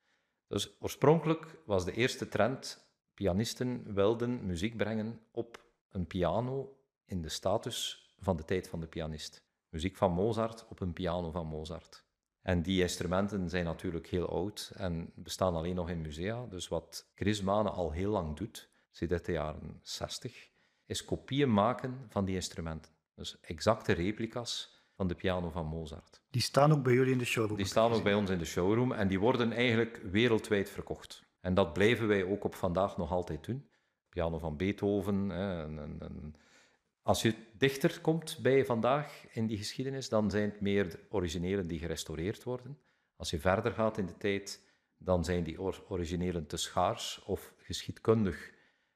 Dus oorspronkelijk was de eerste trend pianisten wilden muziek brengen op een piano in de status van de tijd van de pianist. Muziek van Mozart op een piano van Mozart. En die instrumenten zijn natuurlijk heel oud en bestaan alleen nog in musea. Dus wat Chris Mane al heel lang doet, sinds de jaren 60, is kopieën maken van die instrumenten. Dus exacte replica's van de piano van Mozart. Die staan ook bij jullie in de showroom? Die staan ook bij ons in de showroom en die worden eigenlijk wereldwijd verkocht. En dat blijven wij ook op vandaag nog altijd doen. Piano van Beethoven. Hè, en, en, als je dichter komt bij vandaag in die geschiedenis, dan zijn het meer originelen die gerestaureerd worden. Als je verder gaat in de tijd, dan zijn die originelen te schaars of geschiedkundig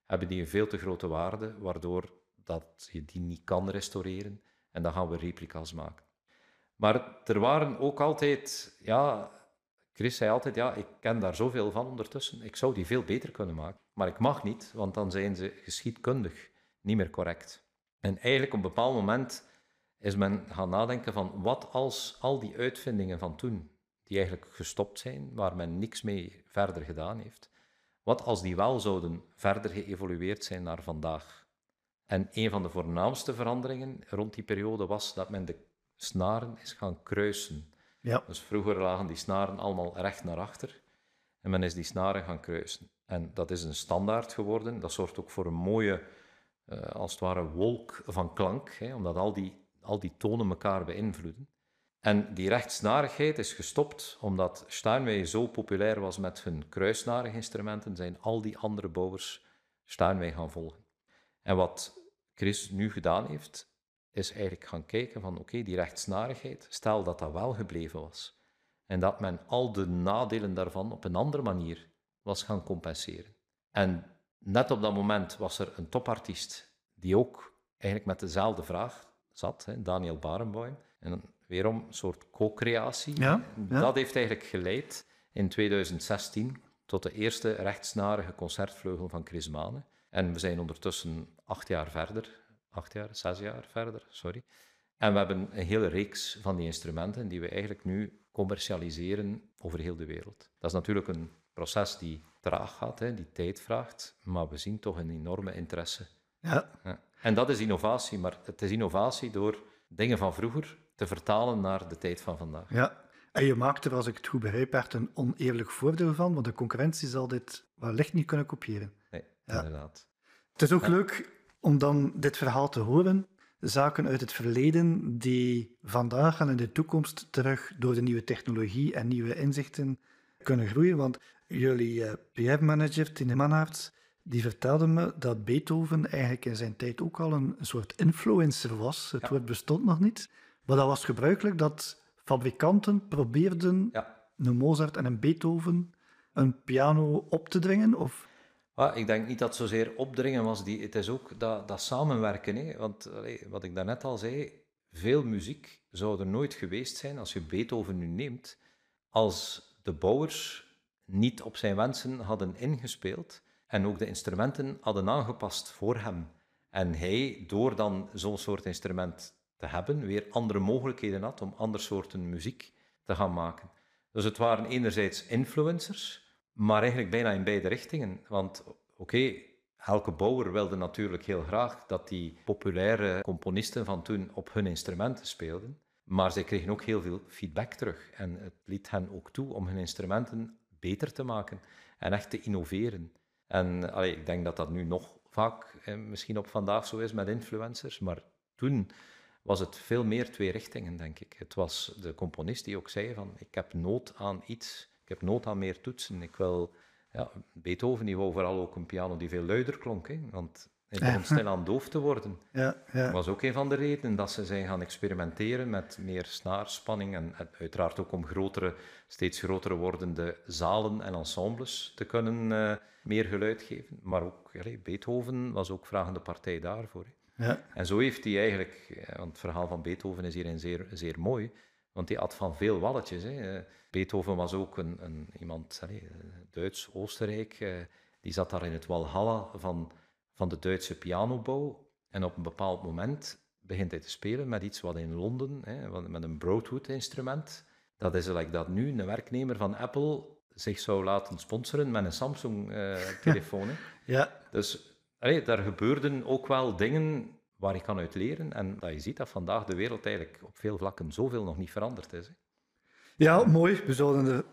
hebben die een veel te grote waarde, waardoor dat je die niet kan restaureren. En dan gaan we replica's maken. Maar er waren ook altijd ja, Chris zei altijd, ja, ik ken daar zoveel van ondertussen, ik zou die veel beter kunnen maken. Maar ik mag niet, want dan zijn ze geschiedkundig niet meer correct. En eigenlijk op een bepaald moment is men gaan nadenken van, wat als al die uitvindingen van toen, die eigenlijk gestopt zijn, waar men niks mee verder gedaan heeft, wat als die wel zouden verder geëvolueerd zijn naar vandaag? En een van de voornaamste veranderingen rond die periode was dat men de snaren is gaan kruisen. Ja. Dus vroeger lagen die snaren allemaal recht naar achter en men is die snaren gaan kruisen. En dat is een standaard geworden. Dat zorgt ook voor een mooie, uh, als het ware, wolk van klank, hè, omdat al die, al die tonen elkaar beïnvloeden. En die rechtsnarigheid is gestopt omdat Steinway zo populair was met hun kruisnarige instrumenten, zijn al die andere bouwers Steinway gaan volgen. En wat Chris nu gedaan heeft, is eigenlijk gaan kijken van oké, die rechtsnarigheid, stel dat dat wel gebleven was. En dat men al de nadelen daarvan op een andere manier was gaan compenseren. En net op dat moment was er een topartiest die ook eigenlijk met dezelfde vraag zat, hè, Daniel Barenboim. En weerom een soort co-creatie. Ja, ja. Dat heeft eigenlijk geleid in 2016 tot de eerste rechtsnarige concertvleugel van Chris Mane. En we zijn ondertussen acht jaar verder, acht jaar, zes jaar verder, sorry. En we hebben een hele reeks van die instrumenten die we eigenlijk nu commercialiseren over heel de wereld. Dat is natuurlijk een proces die traag gaat, hè, die tijd vraagt, maar we zien toch een enorme interesse. Ja. Ja. En dat is innovatie, maar het is innovatie door dingen van vroeger te vertalen naar de tijd van vandaag. ja. En je maakt er, als ik het goed begrijp, echt een oneerlijk voordeel van, want de concurrentie zal dit wellicht niet kunnen kopiëren. Nee, Ja. inderdaad. Het is ook leuk om dan dit verhaal te horen. Zaken uit het verleden die vandaag en in de toekomst terug door de nieuwe technologie en nieuwe inzichten kunnen groeien. Want jullie eh, PR-manager, Tine Mannaerts, die vertelde me dat Beethoven eigenlijk in zijn tijd ook al een, een soort influencer was. Het Ja. woord bestond nog niet. Maar dat was gebruikelijk dat fabrikanten probeerden Ja. een Mozart en een Beethoven een piano op te dringen. Of... Ah, ik denk niet dat het zozeer opdringen was. Die, het is ook dat, dat samenwerken. Hè? Want wat ik daarnet al zei, veel muziek zou er nooit geweest zijn als je Beethoven nu neemt, als de bouwers niet op zijn wensen hadden ingespeeld en ook de instrumenten hadden aangepast voor hem. En hij, door dan zo'n soort instrument te hebben, weer andere mogelijkheden had om andere soorten muziek te gaan maken. Dus het waren enerzijds influencers, maar eigenlijk bijna in beide richtingen. Want oké, elke bouwer wilde natuurlijk heel graag dat die populaire componisten van toen op hun instrumenten speelden. Maar zij kregen ook heel veel feedback terug. En het liet hen ook toe om hun instrumenten beter te maken en echt te innoveren. En ik denk dat dat nu nog vaak eh, misschien op vandaag zo is met influencers, maar toen was het veel meer twee richtingen, denk ik. Het was de componist die ook zei van, ik heb nood aan iets, ik heb nood aan meer toetsen. Ik wil, ja, Beethoven die wou vooral ook een piano die veel luider klonk, hè, want hij begon stilaan doof te worden. Ja, ja. Dat was ook een van de redenen dat ze zijn gaan experimenteren met meer snaarspanning en, en uiteraard ook om grotere, steeds grotere wordende zalen en ensembles te kunnen eh, meer geluid geven. Maar ook, Beethoven was ook vragende partij daarvoor. hè. ja. En zo heeft hij eigenlijk, eh, want het verhaal van Beethoven is hierin zeer, zeer mooi, want hij had van veel walletjes. Hè. Eh, Beethoven was ook een, een, iemand, eh, Duits, Oostenrijk, eh, die zat daar in het Walhalla van, van de Duitse pianobouw. En op een bepaald moment begint hij te spelen met iets wat in Londen, hè, met een Broadwood-instrument. Dat is like dat nu een werknemer van Apple zich zou laten sponsoren met een Samsung-telefoon. [LAUGHS] ja. Dus allee, daar gebeurden ook wel dingen waar ik kan uit leren. En dat je ziet dat vandaag de wereld eigenlijk op veel vlakken zoveel nog niet veranderd is. Hè. Ja, mooi. We zouden er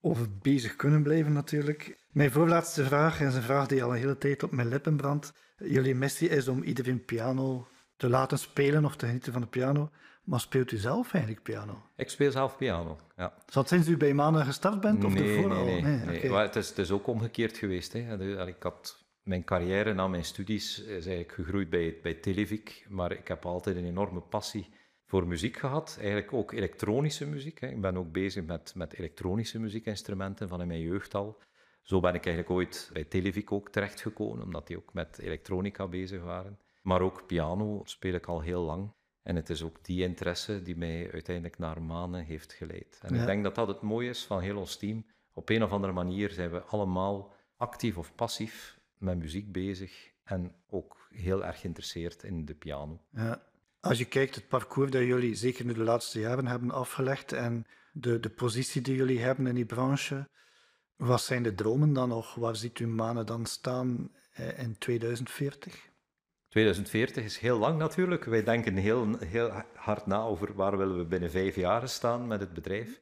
over bezig kunnen blijven natuurlijk. Mijn voorlaatste vraag is een vraag die al een hele tijd op mijn lippen brandt. Jullie missie is om iedereen piano te laten spelen of te genieten van de piano. Maar speelt u zelf eigenlijk piano? Ik speel zelf piano. Ja. Is dat sinds u bij Manen gestart bent? Of nee, ervoor nee, al? nee. nee. Maar het, is, het is ook omgekeerd geweest. Hè. Ik had mijn carrière na mijn studies is eigenlijk gegroeid bij, bij Televic, maar ik heb altijd een enorme passie voor muziek gehad. Eigenlijk ook elektronische muziek. Hè. Ik ben ook bezig met, met elektronische muziekinstrumenten van in mijn jeugd al. Zo ben ik eigenlijk ooit bij Televic ook terechtgekomen, omdat die ook met elektronica bezig waren. Maar ook piano speel ik al heel lang. En het is ook die interesse die mij uiteindelijk naar Manen heeft geleid. En Ja. ik denk dat dat het mooie is van heel ons team. Op een of andere manier zijn we allemaal actief of passief met muziek bezig en ook heel erg geïnteresseerd in de piano. Ja. Als je kijkt het parcours dat jullie zeker nu de laatste jaren hebben afgelegd en de, de positie die jullie hebben in die branche, wat zijn de dromen dan nog? Waar ziet u Manen dan staan eh, in 2040? 2040 is heel lang natuurlijk. Wij denken heel, heel hard na over waar willen we binnen vijf jaar staan met het bedrijf.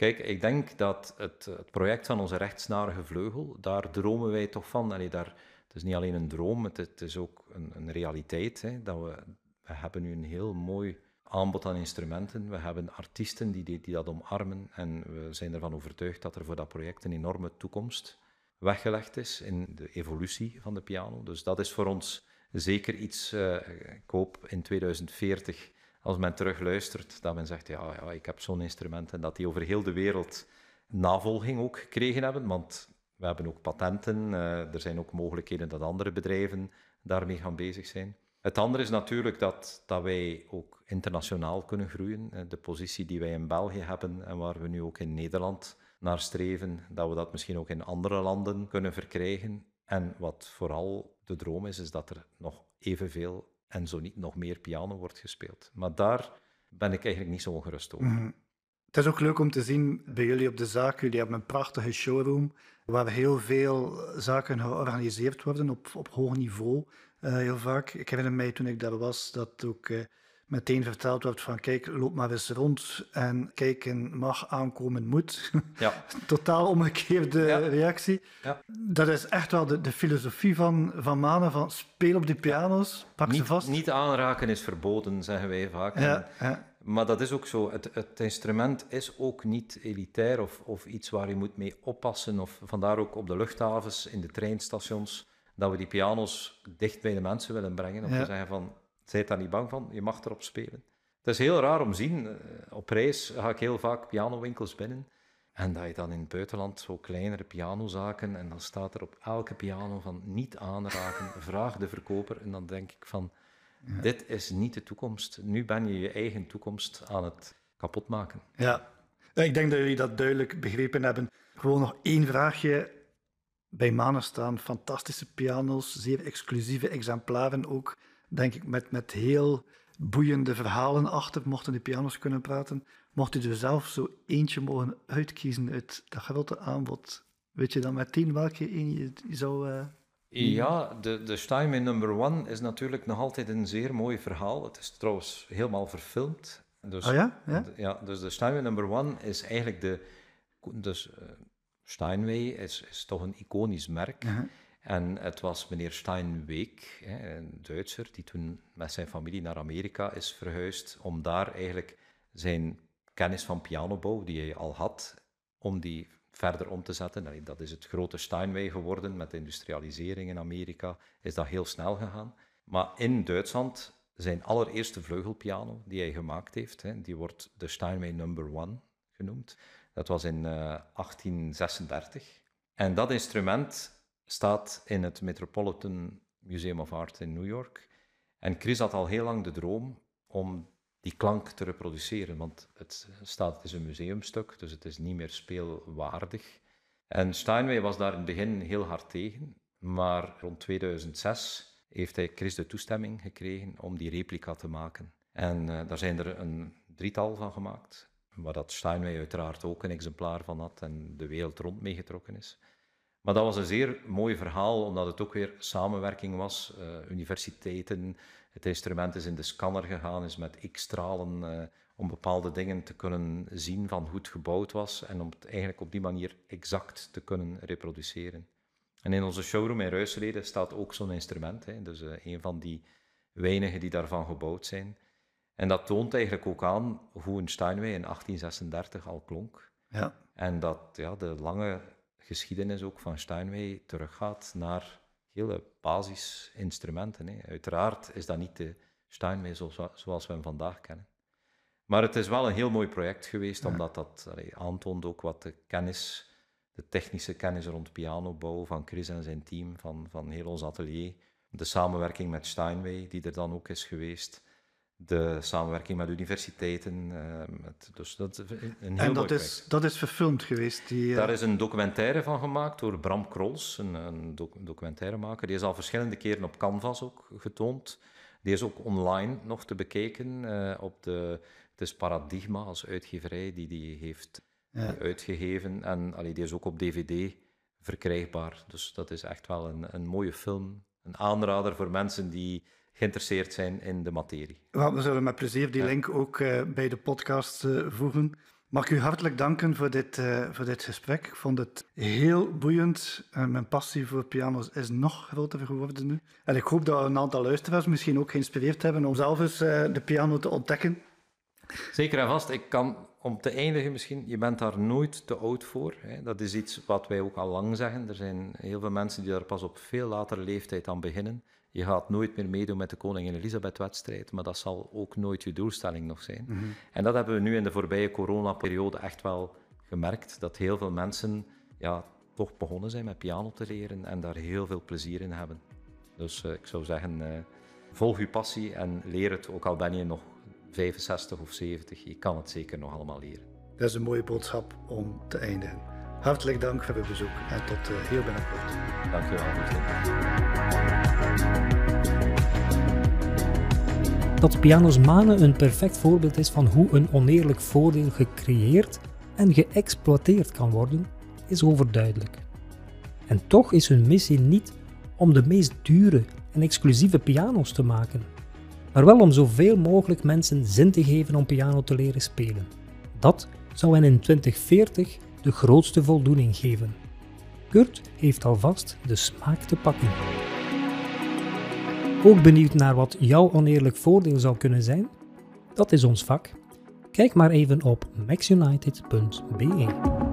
Kijk, ik denk dat het, het project van onze rechtsnarige vleugel, daar dromen wij toch van. Allee, daar, het is niet alleen een droom, het, is ook een, een realiteit. Hè, dat we, we hebben nu een heel mooi aanbod aan instrumenten. We hebben artiesten die, die, dat omarmen. En we zijn ervan overtuigd dat er voor dat project een enorme toekomst weggelegd is in de evolutie van de piano. Dus dat is voor ons zeker iets, uh, ik hoop in 2040, als men terugluistert, dat men zegt, ja, ja ik heb zo'n instrument en dat die over heel de wereld navolging ook gekregen hebben, want we hebben ook patenten, uh, er zijn ook mogelijkheden dat andere bedrijven daarmee gaan bezig zijn. Het andere is natuurlijk dat, dat wij ook internationaal kunnen groeien. De positie die wij in België hebben en waar we nu ook in Nederland naar streven, dat we dat misschien ook in andere landen kunnen verkrijgen. En wat vooral de droom is, is dat er nog evenveel en zo niet nog meer piano wordt gespeeld. Maar daar ben ik eigenlijk niet zo ongerust over. Mhm. Het is ook leuk om te zien bij jullie op de zaak. Jullie hebben een prachtige showroom waar heel veel zaken georganiseerd worden op, op hoog niveau. Uh, heel vaak. Ik herinner mij toen ik daar was dat ook uh, meteen verteld werd van kijk, loop maar eens rond en kijken mag, aankomen moet. Ja. [LAUGHS] Totaal omgekeerde reactie. Ja. Dat is echt wel de, de filosofie van, van Manen, van speel op die piano's, pak niet, ze vast. Niet aanraken is verboden, zeggen wij vaak. Maar dat is ook zo. Het, het, instrument is ook niet elitair of, of iets waar je moet mee oppassen. Of vandaar ook op de luchthavens, in de treinstations, dat we die piano's dicht bij de mensen willen brengen. Om te zeggen van, Zijt daar niet bang van, je mag erop spelen. Het is heel raar om te zien. Eh, op reis ga ik heel vaak pianowinkels binnen. En dat je dan in het buitenland zo kleinere pianozaken en dan staat er op elke piano van niet aanraken, [LAUGHS] vraag de verkoper. En dan denk ik van, dit is niet de toekomst. Nu ben je je eigen toekomst aan het kapotmaken. Ja, ik denk dat jullie dat duidelijk begrepen hebben. Gewoon nog één vraagje. Bij Manen staan fantastische piano's, zeer exclusieve exemplaren ook denk ik, met, met heel boeiende verhalen achter, mochten de pianos kunnen praten. Mocht u er zelf zo eentje mogen uitkiezen uit dat grote aanbod, weet je dan meteen welke een je, zou... Uh, ja, de, de Steinway number one is natuurlijk nog altijd een zeer mooi verhaal. Het is trouwens helemaal verfilmd. Dus, oh ja? Ja? ja dus de Steinway number one is eigenlijk de... Dus uh, Steinway is, is toch een iconisch merk. Uh -huh. En het was meneer Steinweg, een Duitser, die toen met zijn familie naar Amerika is verhuisd om daar eigenlijk zijn kennis van pianobouw, die hij al had, om die verder om te zetten. Dat is het grote Steinway geworden met de industrialisering in Amerika, is dat heel snel gegaan. Maar in Duitsland, zijn allereerste vleugelpiano die hij gemaakt heeft, die wordt de Steinway Number One genoemd. Dat was in 1836. Eh, en dat instrument staat in het Metropolitan Museum of Art in New York. En Chris had al heel lang de droom om die klank te reproduceren, want het, staat, het is een museumstuk, dus het is niet meer speelwaardig. En Steinway was daar in het begin heel hard tegen, maar rond 2006 heeft hij Chris de toestemming gekregen om die replica te maken. En uh, daar zijn er een drietal van gemaakt, waar dat Steinway uiteraard ook een exemplaar van had en de wereld rond meegetrokken is. Maar dat was een zeer mooi verhaal, omdat het ook weer samenwerking was. Uh, universiteiten, het instrument is in de scanner gegaan, is met X-stralen uh, om bepaalde dingen te kunnen zien van hoe het gebouwd was en om het eigenlijk op die manier exact te kunnen reproduceren. En in onze showroom in Ruisleden staat ook zo'n instrument, hè, dus uh, een van die weinigen die daarvan gebouwd zijn. En dat toont eigenlijk ook aan hoe een Steinway in 1836 al klonk. Ja. En dat ja, de lange geschiedenis ook van Steinway teruggaat naar hele basisinstrumenten. Hè. Uiteraard is dat niet de Steinway zoals, we hem vandaag kennen. Maar het is wel een heel mooi project geweest, omdat dat allee, aantoont ook wat de kennis, de technische kennis rond pianobouw van Chris en zijn team, van, van heel ons atelier, de samenwerking met Steinway, die er dan ook is geweest, de samenwerking met universiteiten. Uh, met, dus dat een heel en dat is, dat is verfilmd geweest? Die, uh... Daar is een documentaire van gemaakt door Bram Krols, een, een documentairemaker. Die is al verschillende keren op Canvas ook getoond. Die is ook online nog te bekijken uh, op de... Het is Paradigma als uitgeverij die die heeft ja. uitgegeven. En allee, die is ook op DVD verkrijgbaar. Dus dat is echt wel een, een mooie film. Een aanrader voor mensen die geïnteresseerd zijn in de materie. we zullen met plezier die link ook uh, bij de podcast uh, voegen. Mag ik u hartelijk danken voor dit, uh, voor dit gesprek. Ik vond het heel boeiend. mijn passie voor piano's is nog groter geworden nu. En ik hoop dat een aantal luisteraars misschien ook geïnspireerd hebben om zelf eens de piano te ontdekken. Zeker en vast. Ik kan om te eindigen misschien, je bent daar nooit te oud voor. Hè. Dat is iets wat wij ook al lang zeggen. Er zijn heel veel mensen die daar pas op veel latere leeftijd aan beginnen. Je gaat nooit meer meedoen met de Koningin Elisabeth-wedstrijd, maar dat zal ook nooit je doelstelling nog zijn. Mhm. En dat hebben we nu in de voorbije coronaperiode echt wel gemerkt, dat heel veel mensen ja, toch begonnen zijn met piano te leren en daar heel veel plezier in hebben. Dus uh, ik zou zeggen, uh, volg uw passie en leer het, ook al ben je nog 65 of 70, je kan het zeker nog allemaal leren. Dat is een mooie boodschap om te eindigen. Hartelijk dank voor het bezoek en tot uh, heel binnenkort. Dank je wel. Dat Pianos Manen een perfect voorbeeld is van hoe een oneerlijk voordeel gecreëerd en geëxploiteerd kan worden, is overduidelijk. En toch is hun missie niet om de meest dure en exclusieve piano's te maken, maar wel om zoveel mogelijk mensen zin te geven om piano te leren spelen. Dat zou hen in 2040 de grootste voldoening geven. Kurt heeft alvast de smaak te pakken. Ook benieuwd naar wat jouw oneerlijk voordeel zou kunnen zijn? Dat is ons vak. Kijk maar even op maxunited.be.